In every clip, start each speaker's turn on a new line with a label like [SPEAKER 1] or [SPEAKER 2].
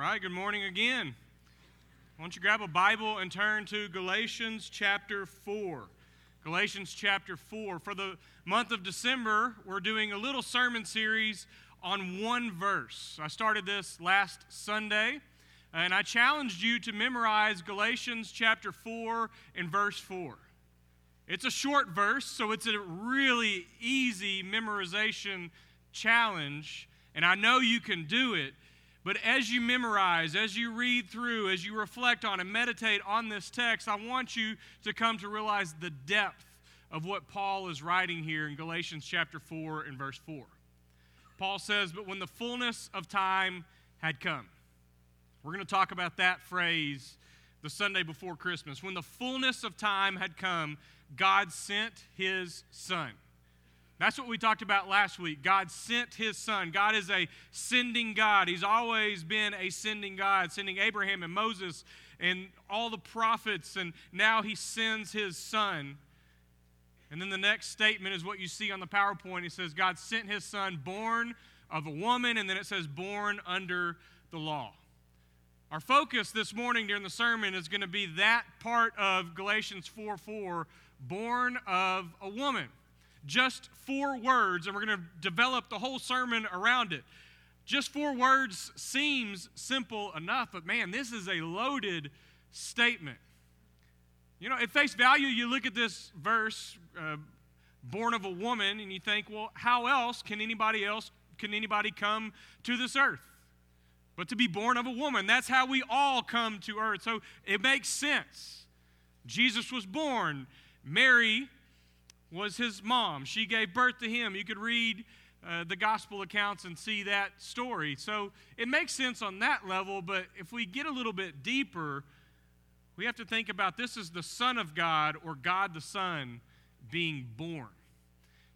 [SPEAKER 1] right, good morning again. Why don't you grab a Bible and turn to Galatians chapter 4. Galatians chapter 4. For the month of December, we're doing a little sermon series on one verse. I started this last Sunday, and I challenged you to memorize Galatians chapter 4 and verse 4. It's a short verse, so it's a really easy memorization challenge, and I know you can do it. But as you memorize, as you read through, as you reflect on and meditate on this text, I want you to come to realize the depth of what Paul is writing here in Galatians chapter 4 and verse 4. Paul says, But when the fullness of time had come, we're going to talk about that phrase the Sunday before Christmas. When the fullness of time had come, God sent his son. That's what we talked about last week. God sent his son. God is a sending God. He's always been a sending God, sending Abraham and Moses and all the prophets, and now he sends his son. And then the next statement is what you see on the PowerPoint. It says, God sent his son, born of a woman, and then it says, born under the law. Our focus this morning during the sermon is going to be that part of Galatians 4 4, born of a woman just four words, and we're going to develop the whole sermon around it. Just four words seems simple enough, but man, this is a loaded statement. You know, at face value, you look at this verse, uh, born of a woman, and you think, well, how else can anybody else, can anybody come to this earth? But to be born of a woman, that's how we all come to earth. So it makes sense. Jesus was born. Mary was his mom. She gave birth to him. You could read uh, the gospel accounts and see that story. So it makes sense on that level, but if we get a little bit deeper, we have to think about this is the Son of God or God the Son being born.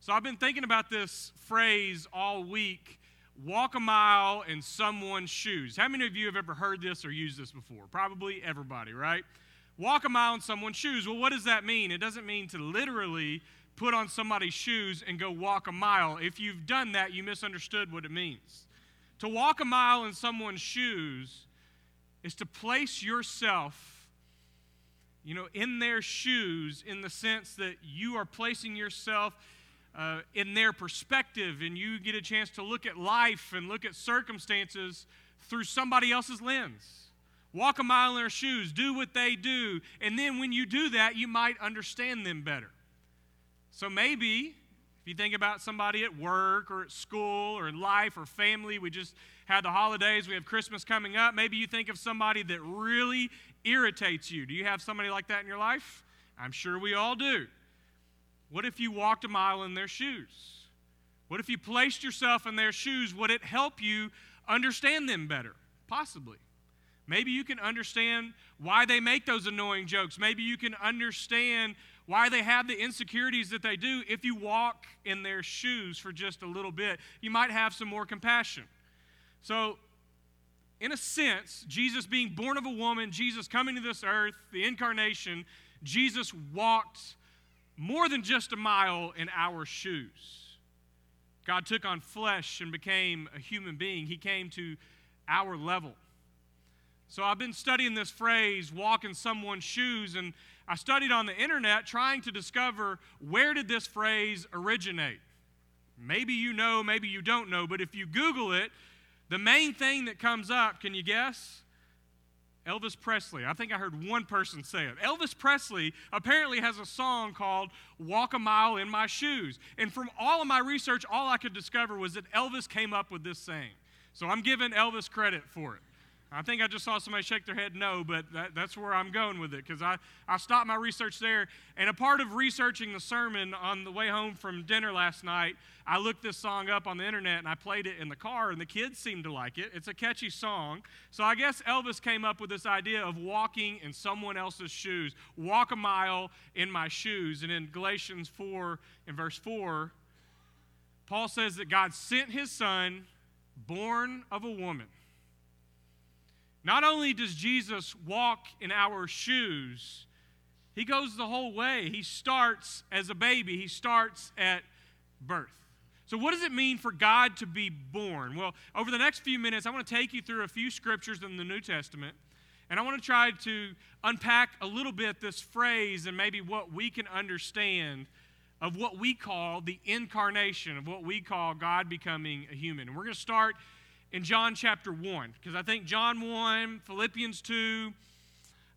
[SPEAKER 1] So I've been thinking about this phrase all week walk a mile in someone's shoes. How many of you have ever heard this or used this before? Probably everybody, right? Walk a mile in someone's shoes. Well, what does that mean? It doesn't mean to literally put on somebody's shoes and go walk a mile. If you've done that, you misunderstood what it means. To walk a mile in someone's shoes is to place yourself, you know, in their shoes in the sense that you are placing yourself uh, in their perspective and you get a chance to look at life and look at circumstances through somebody else's lens. Walk a mile in their shoes, do what they do, and then when you do that, you might understand them better. So maybe if you think about somebody at work or at school or in life or family, we just had the holidays, we have Christmas coming up. Maybe you think of somebody that really irritates you. Do you have somebody like that in your life? I'm sure we all do. What if you walked a mile in their shoes? What if you placed yourself in their shoes? Would it help you understand them better? Possibly. Maybe you can understand why they make those annoying jokes. Maybe you can understand why they have the insecurities that they do, if you walk in their shoes for just a little bit, you might have some more compassion. So, in a sense, Jesus being born of a woman, Jesus coming to this earth, the incarnation, Jesus walked more than just a mile in our shoes. God took on flesh and became a human being. He came to our level. So I've been studying this phrase, walk in someone's shoes, and I studied on the internet trying to discover where did this phrase originate. Maybe you know, maybe you don't know, but if you Google it, the main thing that comes up, can you guess? Elvis Presley. I think I heard one person say it. Elvis Presley apparently has a song called Walk a Mile in My Shoes. And from all of my research, all I could discover was that Elvis came up with this saying. So I'm giving Elvis credit for it. I think I just saw somebody shake their head no, but that, that's where I'm going with it because I, I stopped my research there. And a part of researching the sermon on the way home from dinner last night, I looked this song up on the internet and I played it in the car, and the kids seemed to like it. It's a catchy song. So I guess Elvis came up with this idea of walking in someone else's shoes. Walk a mile in my shoes. And in Galatians 4, in verse 4, Paul says that God sent his son, born of a woman not only does Jesus walk in our shoes, he goes the whole way. He starts as a baby, he starts at birth. So, what does it mean for God to be born? Well, over the next few minutes, I want to take you through a few scriptures in the New Testament, and I want to try to unpack a little bit this phrase and maybe what we can understand of what we call the incarnation, of what we call God becoming a human. And we're going to start in John chapter 1, because I think John 1, Philippians 2,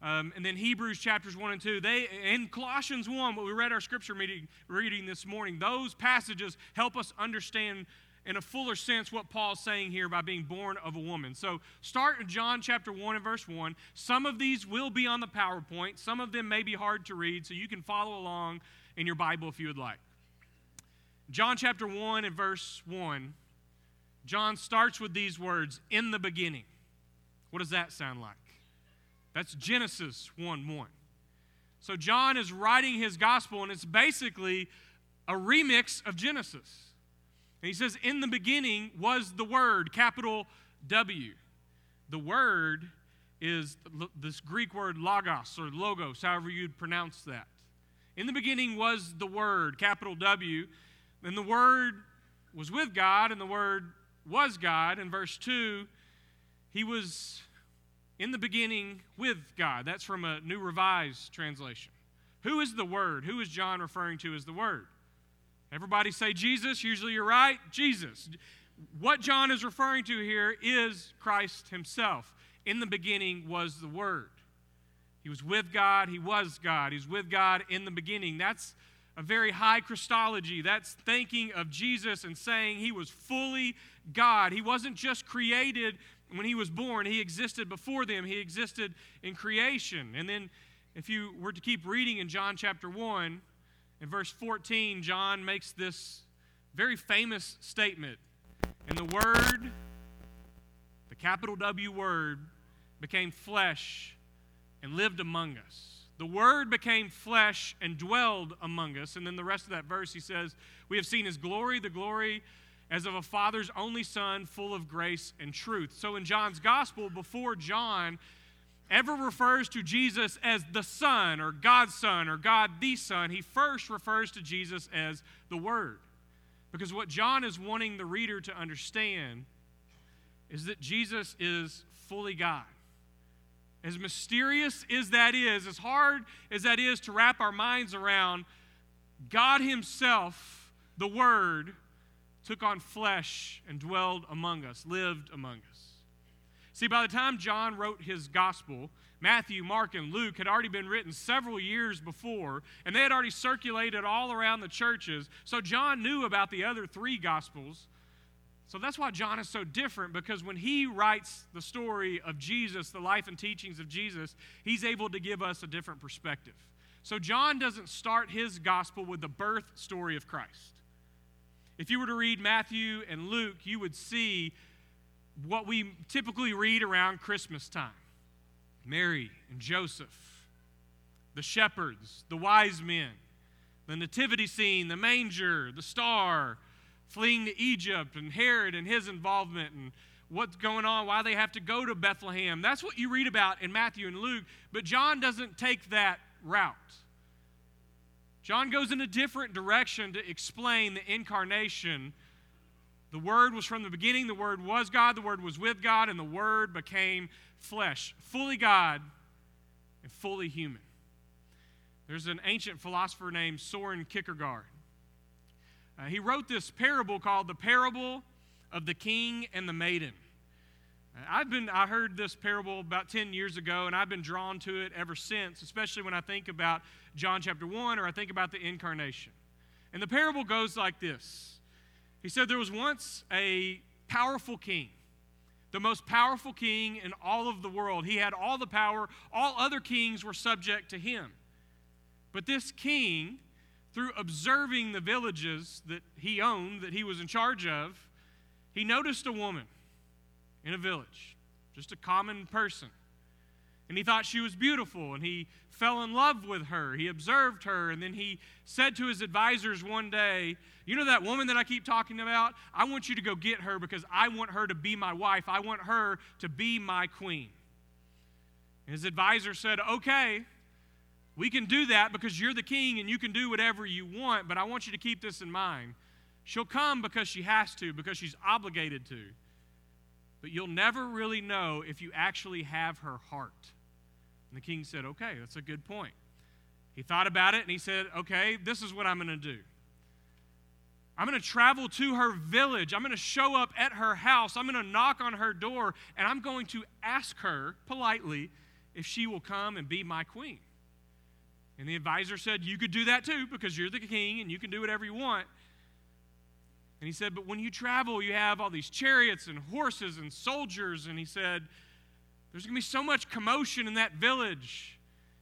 [SPEAKER 1] um, and then Hebrews chapters 1 and 2, they, and Colossians 1, what we read our scripture meeting, reading this morning, those passages help us understand in a fuller sense what Paul's saying here by being born of a woman. So start in John chapter 1 and verse 1. Some of these will be on the PowerPoint, some of them may be hard to read, so you can follow along in your Bible if you would like. John chapter 1 and verse 1, John starts with these words, in the beginning. What does that sound like? That's Genesis 1 1. So John is writing his gospel, and it's basically a remix of Genesis. And he says, In the beginning was the Word, capital W. The Word is this Greek word logos or logos, however you'd pronounce that. In the beginning was the Word, capital W. And the Word was with God, and the Word was God. In verse 2, he was in the beginning with God. That's from a New Revised Translation. Who is the Word? Who is John referring to as the Word? Everybody say Jesus. Usually you're right. Jesus. What John is referring to here is Christ himself. In the beginning was the Word. He was with God. He was God. He's with God in the beginning. That's a very high Christology. That's thinking of Jesus and saying he was fully God. He wasn't just created when he was born, he existed before them, he existed in creation. And then, if you were to keep reading in John chapter 1, in verse 14, John makes this very famous statement. And the Word, the capital W word, became flesh and lived among us. The Word became flesh and dwelled among us. And then the rest of that verse, he says, We have seen his glory, the glory as of a father's only son, full of grace and truth. So in John's gospel, before John ever refers to Jesus as the Son or God's Son or God the Son, he first refers to Jesus as the Word. Because what John is wanting the reader to understand is that Jesus is fully God. As mysterious as that is, as hard as that is to wrap our minds around, God Himself, the Word, took on flesh and dwelled among us, lived among us. See, by the time John wrote his gospel, Matthew, Mark, and Luke had already been written several years before, and they had already circulated all around the churches. So John knew about the other three gospels. So that's why John is so different, because when he writes the story of Jesus, the life and teachings of Jesus, he's able to give us a different perspective. So John doesn't start his gospel with the birth story of Christ. If you were to read Matthew and Luke, you would see what we typically read around Christmas time Mary and Joseph, the shepherds, the wise men, the nativity scene, the manger, the star, fleeing to Egypt, and Herod and his involvement, and what's going on, why they have to go to Bethlehem. That's what you read about in Matthew and Luke, but John doesn't take that route. John goes in a different direction to explain the incarnation. The Word was from the beginning, the Word was God, the Word was with God, and the Word became flesh, fully God and fully human. There's an ancient philosopher named Soren Kierkegaard. Uh, he wrote this parable called the Parable of the King and the Maiden. I've been, I heard this parable about 10 years ago, and I've been drawn to it ever since, especially when I think about John chapter 1 or I think about the incarnation. And the parable goes like this He said, There was once a powerful king, the most powerful king in all of the world. He had all the power, all other kings were subject to him. But this king, through observing the villages that he owned, that he was in charge of, he noticed a woman in a village, just a common person. And he thought she was beautiful, and he fell in love with her. He observed her, and then he said to his advisors one day, You know that woman that I keep talking about? I want you to go get her because I want her to be my wife. I want her to be my queen. And his advisor said, Okay, we can do that because you're the king and you can do whatever you want, but I want you to keep this in mind. She'll come because she has to, because she's obligated to. But you'll never really know if you actually have her heart. And the king said, Okay, that's a good point. He thought about it and he said, Okay, this is what I'm going to do. I'm going to travel to her village. I'm going to show up at her house. I'm going to knock on her door and I'm going to ask her politely if she will come and be my queen. And the advisor said, You could do that too because you're the king and you can do whatever you want. And he said, But when you travel, you have all these chariots and horses and soldiers. And he said, There's going to be so much commotion in that village.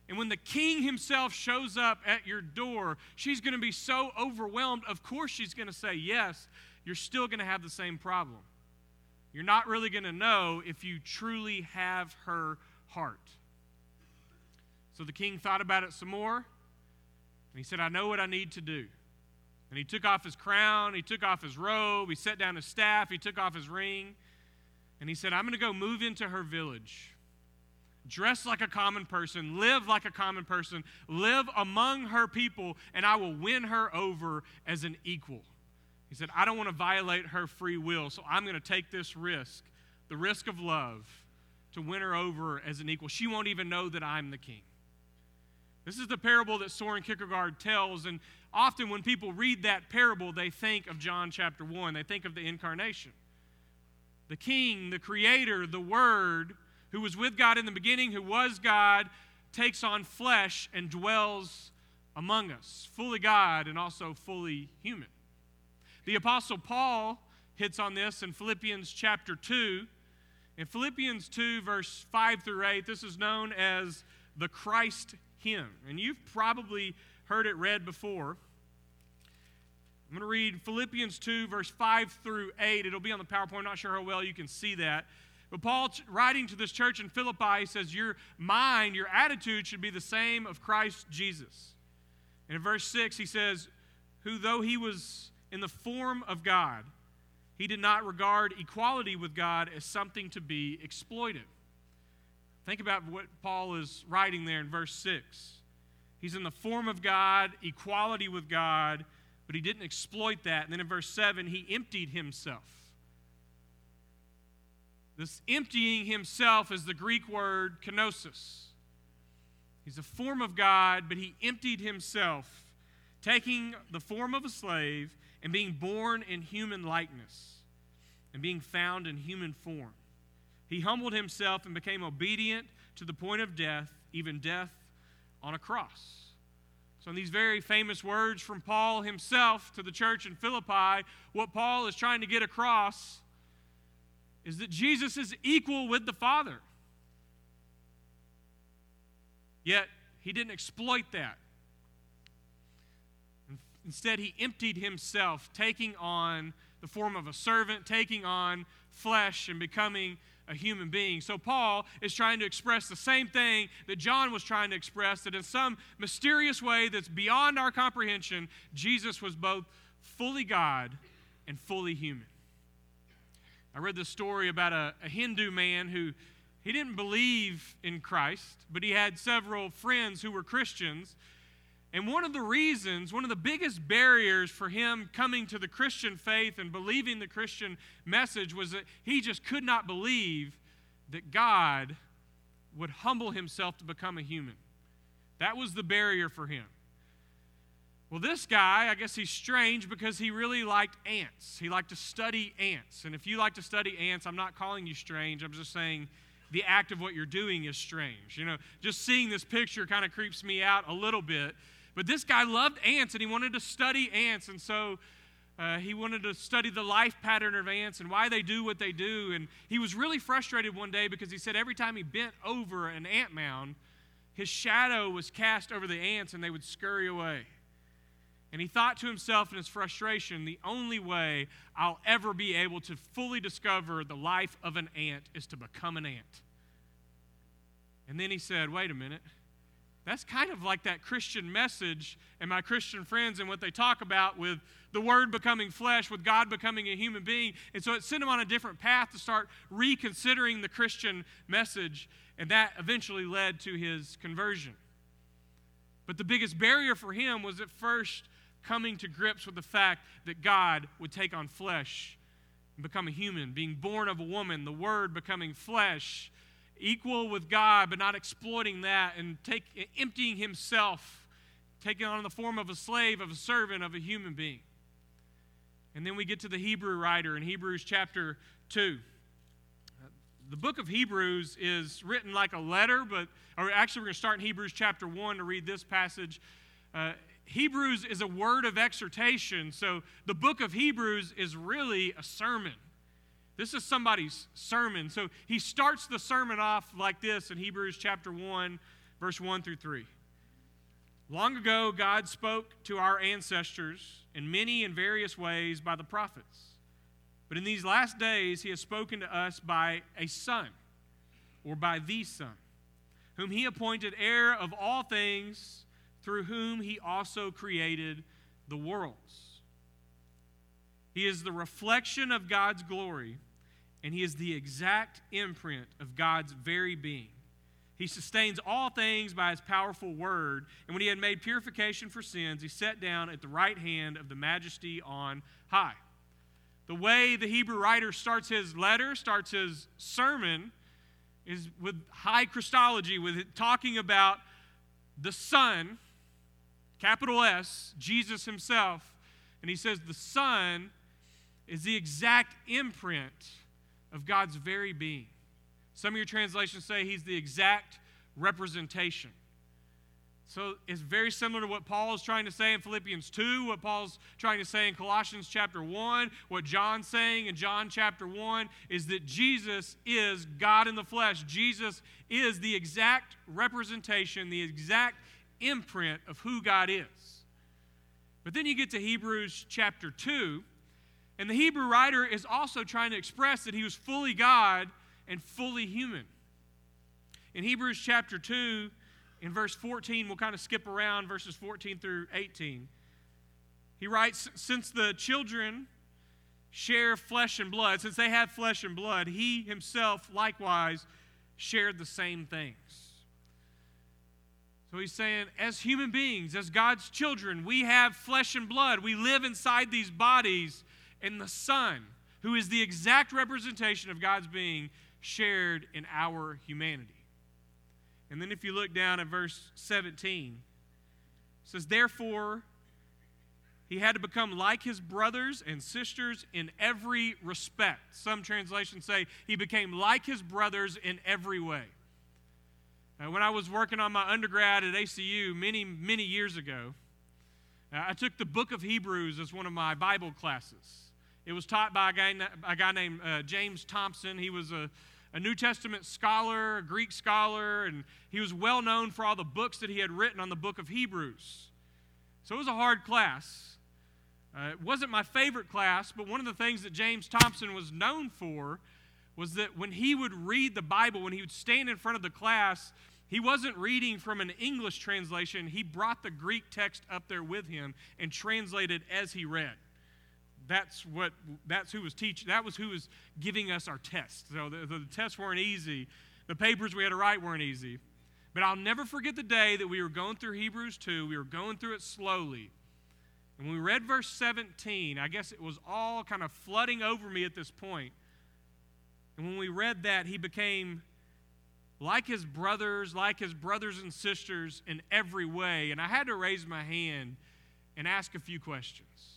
[SPEAKER 1] And when the king himself shows up at your door, she's going to be so overwhelmed. Of course, she's going to say yes. You're still going to have the same problem. You're not really going to know if you truly have her heart. So the king thought about it some more, and he said, I know what I need to do. And he took off his crown, he took off his robe, he set down his staff, he took off his ring, and he said, I'm going to go move into her village dress like a common person, live like a common person, live among her people, and I will win her over as an equal. He said, I don't want to violate her free will, so I'm going to take this risk, the risk of love, to win her over as an equal. She won't even know that I'm the king. This is the parable that Soren Kierkegaard tells, and often when people read that parable, they think of John chapter 1. They think of the incarnation. The king, the creator, the word, who was with God in the beginning, who was God, takes on flesh and dwells among us, fully God and also fully human. The Apostle Paul hits on this in Philippians chapter 2. In Philippians 2, verse 5 through 8, this is known as the Christ hymn. And you've probably heard it read before. I'm going to read Philippians 2, verse 5 through 8. It'll be on the PowerPoint. I'm not sure how well you can see that. But Paul, writing to this church in Philippi, says, Your mind, your attitude should be the same of Christ Jesus. And in verse 6, he says, Who, though he was in the form of God, he did not regard equality with God as something to be exploited. Think about what Paul is writing there in verse 6. He's in the form of God, equality with God, but he didn't exploit that. And then in verse 7, he emptied himself. This emptying himself is the Greek word kenosis. He's a form of God, but he emptied himself, taking the form of a slave and being born in human likeness and being found in human form. He humbled himself and became obedient to the point of death, even death on a cross. So, in these very famous words from Paul himself to the church in Philippi, what Paul is trying to get across is that Jesus is equal with the Father. Yet, he didn't exploit that. Instead, he emptied himself, taking on the form of a servant, taking on flesh, and becoming a human being. So, Paul is trying to express the same thing that John was trying to express that in some mysterious way that's beyond our comprehension, Jesus was both fully God and fully human. I read this story about a, a Hindu man who he didn't believe in Christ, but he had several friends who were Christians. And one of the reasons, one of the biggest barriers for him coming to the Christian faith and believing the Christian message was that he just could not believe that God would humble himself to become a human. That was the barrier for him. Well, this guy, I guess he's strange because he really liked ants. He liked to study ants. And if you like to study ants, I'm not calling you strange. I'm just saying the act of what you're doing is strange. You know, just seeing this picture kind of creeps me out a little bit. But this guy loved ants and he wanted to study ants. And so uh, he wanted to study the life pattern of ants and why they do what they do. And he was really frustrated one day because he said every time he bent over an ant mound, his shadow was cast over the ants and they would scurry away. And he thought to himself in his frustration, the only way I'll ever be able to fully discover the life of an ant is to become an ant. And then he said, wait a minute. That's kind of like that Christian message and my Christian friends and what they talk about with the Word becoming flesh, with God becoming a human being. And so it sent him on a different path to start reconsidering the Christian message. And that eventually led to his conversion. But the biggest barrier for him was at first coming to grips with the fact that God would take on flesh and become a human, being born of a woman, the Word becoming flesh, equal with God, but not exploiting that, and take, emptying himself, taking on the form of a slave, of a servant, of a human being. And then we get to the Hebrew writer in Hebrews chapter 2. The book of Hebrews is written like a letter, but, or actually, we're going to start in Hebrews chapter 1 to read this passage. Uh, Hebrews is a word of exhortation, so the book of Hebrews is really a sermon. This is somebody's sermon. So he starts the sermon off like this in Hebrews chapter 1, verse 1 through 3. Long ago, God spoke to our ancestors in many and various ways by the prophets. But in these last days, he has spoken to us by a son, or by the Son, whom he appointed heir of all things, through whom he also created the worlds. He is the reflection of God's glory, and he is the exact imprint of God's very being. He sustains all things by his powerful word. And when he had made purification for sins, he sat down at the right hand of the majesty on high. The way the Hebrew writer starts his letter, starts his sermon, is with high Christology, with it talking about the Son, capital S, Jesus himself. And he says the Son is the exact imprint of God's very being. Some of your translations say he's the exact representation. So it's very similar to what Paul is trying to say in Philippians 2, what Paul's trying to say in Colossians chapter 1, what John's saying in John chapter 1 is that Jesus is God in the flesh. Jesus is the exact representation, the exact imprint of who God is. But then you get to Hebrews chapter 2, and the Hebrew writer is also trying to express that he was fully God and fully human. In Hebrews chapter 2, in verse 14, we'll kind of skip around verses 14 through 18. He writes, Since the children share flesh and blood, since they have flesh and blood, he himself likewise shared the same things. So he's saying, as human beings, as God's children, we have flesh and blood. We live inside these bodies, and the Son, who is the exact representation of God's being, shared in our humanity. And then if you look down at verse 17, it says, Therefore, he had to become like his brothers and sisters in every respect. Some translations say he became like his brothers in every way. Uh, when I was working on my undergrad at ACU many, many years ago, I took the book of Hebrews as one of my Bible classes. It was taught by a guy, a guy named uh, James Thompson. He was a a New Testament scholar, a Greek scholar, and he was well known for all the books that he had written on the book of Hebrews. So it was a hard class. Uh, it wasn't my favorite class, but one of the things that James Thompson was known for was that when he would read the Bible, when he would stand in front of the class, he wasn't reading from an English translation. He brought the Greek text up there with him and translated as he read that's what that's who was teaching that was who was giving us our tests so the, the, tests weren't easy. The papers we had to write weren't easy. But i'll never forget the day that we were going through hebrews 2 we were going through it slowly. And when we read verse 17 i guess it was all kind of flooding over me at this point. And when we read that he became like his brothers like his brothers and sisters in every way. And i had to raise my hand and ask a few questions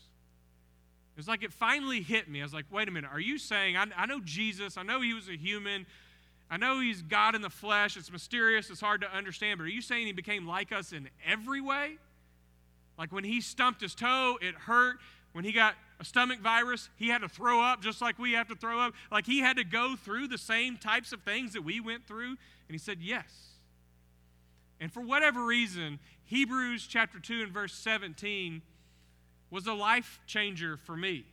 [SPEAKER 1] it's like it finally hit me. I was like, wait a minute, are you saying, I, I know Jesus, I know he was a human, I know he's God in the flesh, it's mysterious, it's hard to understand, but are you saying he became like us in every way? Like when he stumped his toe, it hurt. When he got a stomach virus, he had to throw up just like we have to throw up. Like he had to go through the same types of things that we went through. And he said, Yes. And for whatever reason, Hebrews chapter 2 and verse 17 was a life changer for me.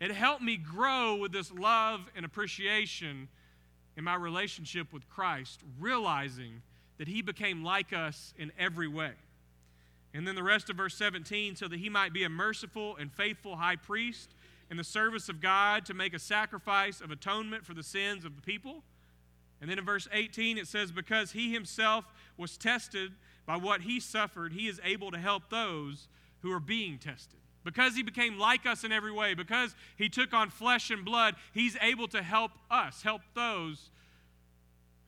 [SPEAKER 1] It helped me grow with this love and appreciation in my relationship with Christ, realizing that He became like us in every way. And then the rest of verse 17, so that He might be a merciful and faithful high priest in the service of God to make a sacrifice of atonement for the sins of the people. And then in verse 18, it says, Because He Himself was tested by what He suffered, He is able to help those who are being tested. Because he became like us in every way, because he took on flesh and blood, he's able to help us, help those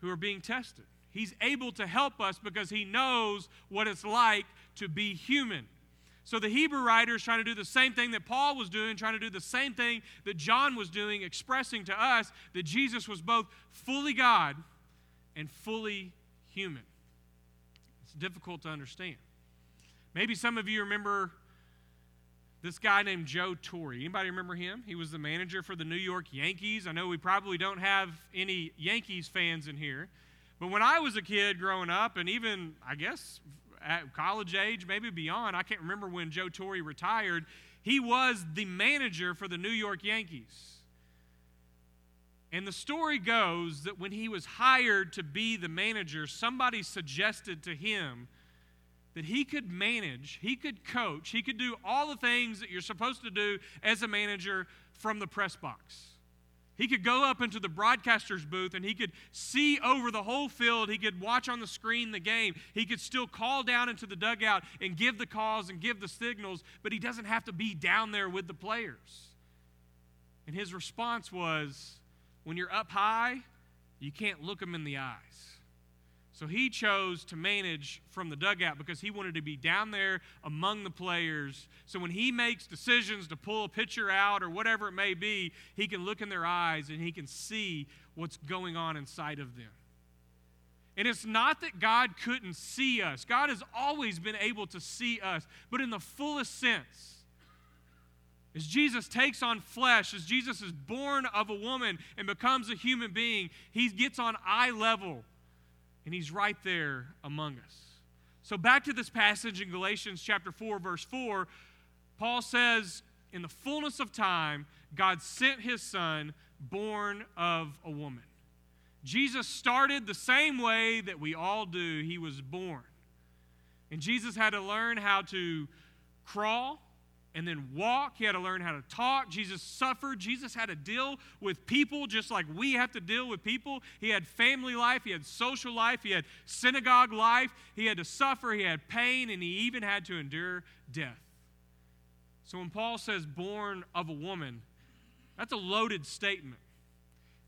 [SPEAKER 1] who are being tested. He's able to help us because he knows what it's like to be human. So the Hebrew writer is trying to do the same thing that Paul was doing, trying to do the same thing that John was doing, expressing to us that Jesus was both fully God and fully human. It's difficult to understand. Maybe some of you remember this guy named Joe Torre. Anybody remember him? He was the manager for the New York Yankees. I know we probably don't have any Yankees fans in here. But when I was a kid growing up, and even, I guess, at college age, maybe beyond, I can't remember when Joe Torre retired, he was the manager for the New York Yankees. And the story goes that when he was hired to be the manager, somebody suggested to him that he could manage, he could coach, he could do all the things that you're supposed to do as a manager from the press box. He could go up into the broadcaster's booth and he could see over the whole field. He could watch on the screen the game. He could still call down into the dugout and give the calls and give the signals, but he doesn't have to be down there with the players. And his response was when you're up high, you can't look them in the eyes. So he chose to manage from the dugout because he wanted to be down there among the players. So when he makes decisions to pull a pitcher out or whatever it may be, he can look in their eyes and he can see what's going on inside of them. And it's not that God couldn't see us, God has always been able to see us, but in the fullest sense. As Jesus takes on flesh, as Jesus is born of a woman and becomes a human being, he gets on eye level and he's right there among us. So, back to this passage in Galatians chapter 4, verse 4, Paul says, In the fullness of time, God sent his son, born of a woman. Jesus started the same way that we all do. He was born. And Jesus had to learn how to crawl, and then walk. He had to learn how to talk. Jesus suffered. Jesus had to deal with people just like we have to deal with people. He had family life, he had social life, he had synagogue life. He had to suffer, he had pain, and he even had to endure death. So when Paul says born of a woman, that's a loaded statement.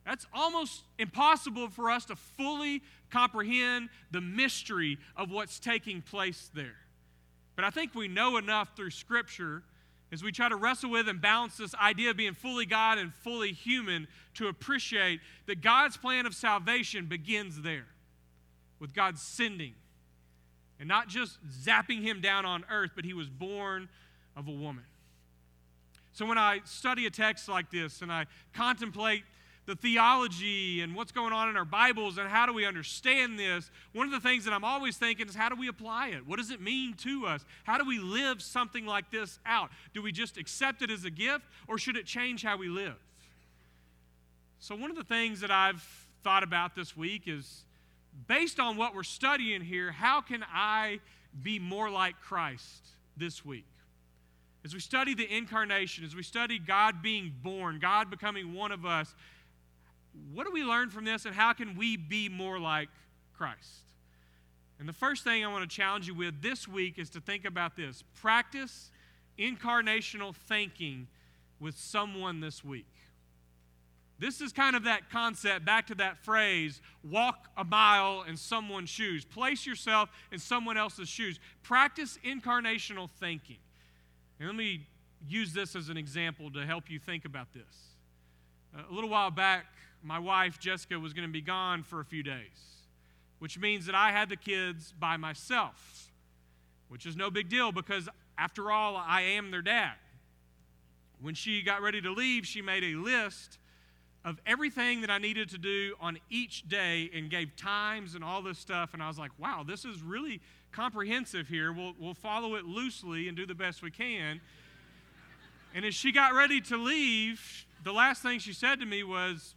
[SPEAKER 1] That's almost impossible for us to fully comprehend the mystery of what's taking place there. But I think we know enough through Scripture as we try to wrestle with and balance this idea of being fully God and fully human to appreciate that God's plan of salvation begins there with God sending and not just zapping him down on earth, but he was born of a woman. So when I study a text like this and I contemplate the theology and what's going on in our Bibles and how do we understand this, one of the things that I'm always thinking is how do we apply it? What does it mean to us? How do we live something like this out? Do we just accept it as a gift or should it change how we live? So, one of the things that I've thought about this week is based on what we're studying here, how can I be more like Christ this week? As we study the incarnation, as we study God being born, God becoming one of us, what do we learn from this and how can we be more like Christ? And the first thing I want to challenge you with this week is to think about this practice incarnational thinking with someone this week. This is kind of that concept, back to that phrase walk a mile in someone's shoes. Place yourself in someone else's shoes. Practice incarnational thinking. And let me use this as an example to help you think about this. A little while back, my wife, Jessica, was going to be gone for a few days, which means that I had the kids by myself, which is no big deal because, after all, I am their dad. When she got ready to leave, she made a list of everything that I needed to do on each day and gave times and all this stuff. And I was like, wow, this is really comprehensive here. We'll, we'll follow it loosely and do the best we can. And as she got ready to leave, the last thing she said to me was,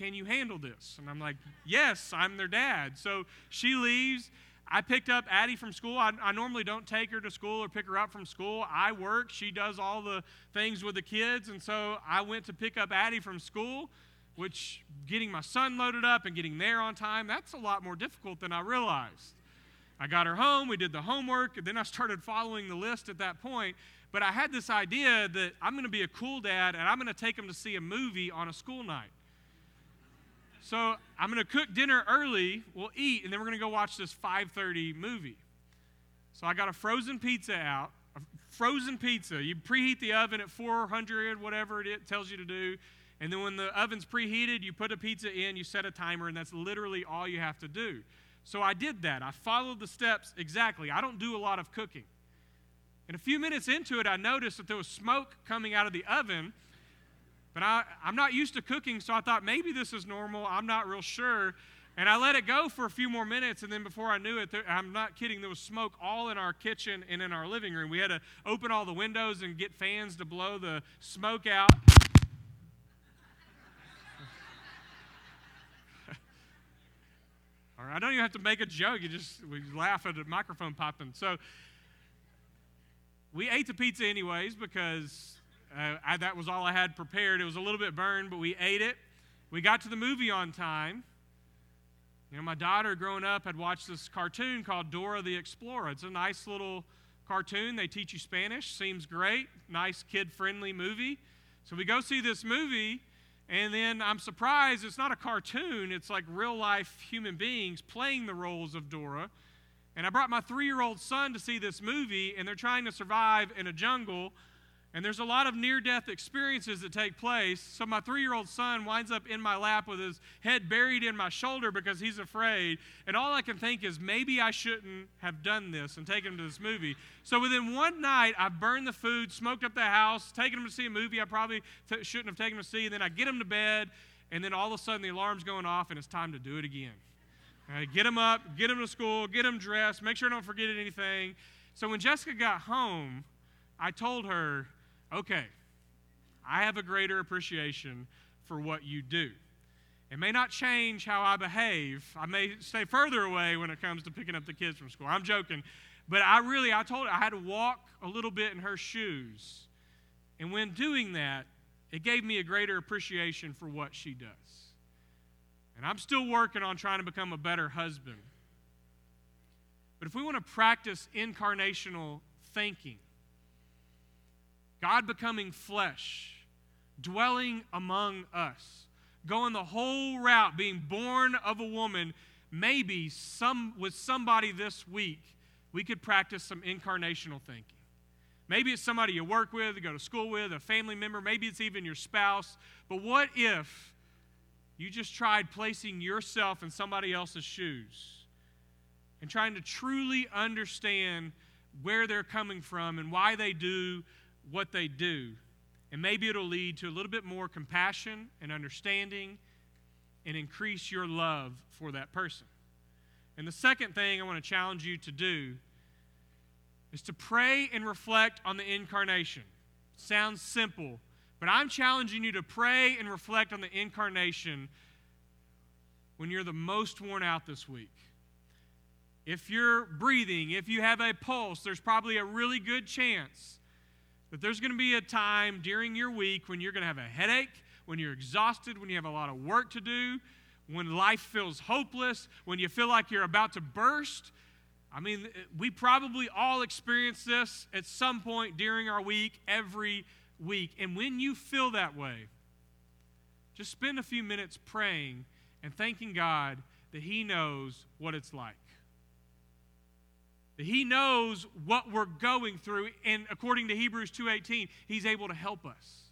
[SPEAKER 1] can you handle this? And I'm like, Yes, I'm their dad. So she leaves. I picked up Addie from school. I, I, normally don't take her to school or pick her up from school. I work. She does all the things with the kids. And so I went to pick up Addie from school, which getting my son loaded up and getting there on time, that's a lot more difficult than I realized. I got her home, we did the homework, and then I started following the list at that point. But I had this idea that I'm going to be a cool dad and I'm going to take them to see a movie on a school night. So I'm going to cook dinner early, we'll eat, and then we're going to go watch this 5:30 movie. So I got a frozen pizza out, a frozen pizza. You preheat the oven at 400, whatever it tells you to do. And then when the oven's preheated, you put a pizza in, you set a timer, and that's literally all you have to do. So I did that. I followed the steps exactly. I don't do a lot of cooking. And a few minutes into it, I noticed that there was smoke coming out of the oven. But I, I'm not used to cooking, so I thought maybe this is normal. I'm not real sure. And I let it go for a few more minutes, and then before I knew it, there, I'm not kidding, there was smoke all in our kitchen and in our living room. We had to open all the windows and get fans to blow the smoke out. I don't even have to make a joke. You just we laugh at the microphone popping. So we ate the pizza anyways because uh, I, that was all I had prepared. It was a little bit burned, but we ate it. We got to the movie on time. You know, my daughter growing up had watched this cartoon called Dora the Explorer. It's a nice little cartoon. They teach you Spanish. Seems great. Nice kid friendly movie. So we go see this movie, and then I'm surprised it's not a cartoon, it's like real life human beings playing the roles of Dora. And I brought my three year old son to see this movie, and they're trying to survive in a jungle. And there's a lot of near death experiences that take place. So my three year old son winds up in my lap with his head buried in my shoulder because he's afraid. And all I can think is maybe I shouldn't have done this and taken him to this movie. So within one night, I burned the food, smoked up the house, taken him to see a movie I probably t- shouldn't have taken him to see. And then I get him to bed, and then all of a sudden the alarm's going off, and it's time to do it again. Get him up, get him to school, get him dressed, make sure I don't forget anything. So when Jessica got home, I told her, okay, I have a greater appreciation for what you do. It may not change how I behave. I may stay further away when it comes to picking up the kids from school. I'm joking. But I really, I told her I had to walk a little bit in her shoes. And when doing that, it gave me a greater appreciation for what she does. And I'm still working on trying to become a better husband. But if we want to practice incarnational thinking, God becoming flesh, dwelling among us, going the whole route, being born of a woman, maybe some with somebody this week, we could practice some incarnational thinking. Maybe it's somebody you work with, you go to school with, a family member, maybe it's even your spouse. But what if you just tried placing yourself in somebody else's shoes and trying to truly understand where they're coming from and why they do what they do. And maybe it'll lead to a little bit more compassion and understanding and increase your love for that person. And the second thing I want to challenge you to do is to pray and reflect on the incarnation. Sounds simple, but I'm challenging you to pray and reflect on the incarnation when you're the most worn out this week. If you're breathing, if you have a pulse, there's probably a really good chance that there's going to be a time during your week when you're going to have a headache, when you're exhausted, when you have a lot of work to do, when life feels hopeless, when you feel like you're about to burst. I mean, eh, we probably all experience this at some point during our week, every week. And when you feel that way, just spend a few minutes praying and thanking God that He knows what it's like. He knows what we're going through, and according to Hebrews 2:18, He's able to help us.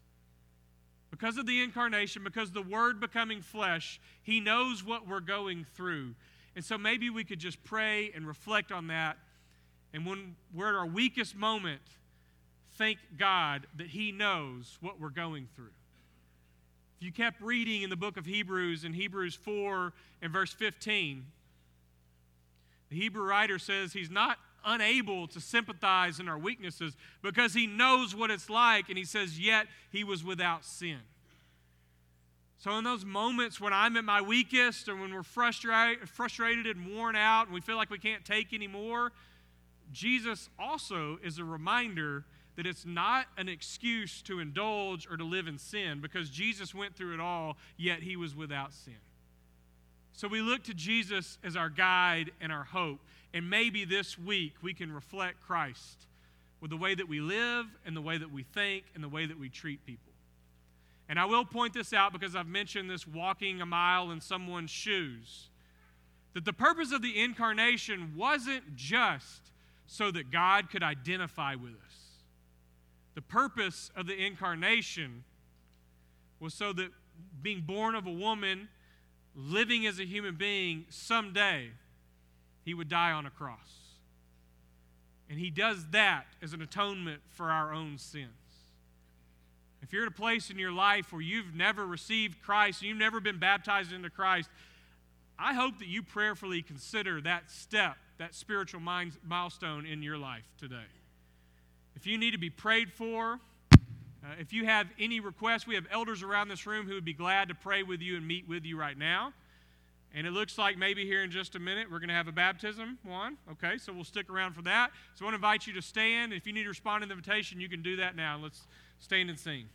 [SPEAKER 1] Because of the incarnation, because the Word becoming flesh, He knows what we're going through. And so maybe we could just pray and reflect on that. And when we're at our weakest moment, thank God that He knows what we're going through. If you kept reading in the book of Hebrews, in Hebrews 4 and verse 15, the Hebrew writer says he's not unable to sympathize in our weaknesses because he knows what it's like, and he says, yet he was without sin. So, in those moments when I'm at my weakest or when we're frustrated, frustrated and worn out and we feel like we can't take anymore, Jesus also is a reminder that it's not an excuse to indulge or to live in sin because Jesus went through it all, yet he was without sin. So we look to Jesus as our guide and our hope. And maybe this week we can reflect Christ with the way that we live and the way that we think and the way that we treat people. And I will point this out because I've mentioned this walking a mile in someone's shoes. That the purpose of the incarnation wasn't just so that God could identify with us. The purpose of the incarnation was so that being born of a woman, living as a human being, someday he would die on a cross. And he does that as an atonement for our own sins. If you're at a place in your life where you've never received Christ, you've never been baptized into Christ, I hope that you prayerfully consider that step, that spiritual milestone in your life today. If you need to be prayed for, uh, if you have any requests, we have elders around this room who would be glad to pray with you and meet with you right now. And it looks like maybe here in just a minute we're going to have a baptism one. Okay, so we'll stick around for that. So I want to invite you to stand. If you need to respond to the invitation, you can do that now. Let's stand and sing.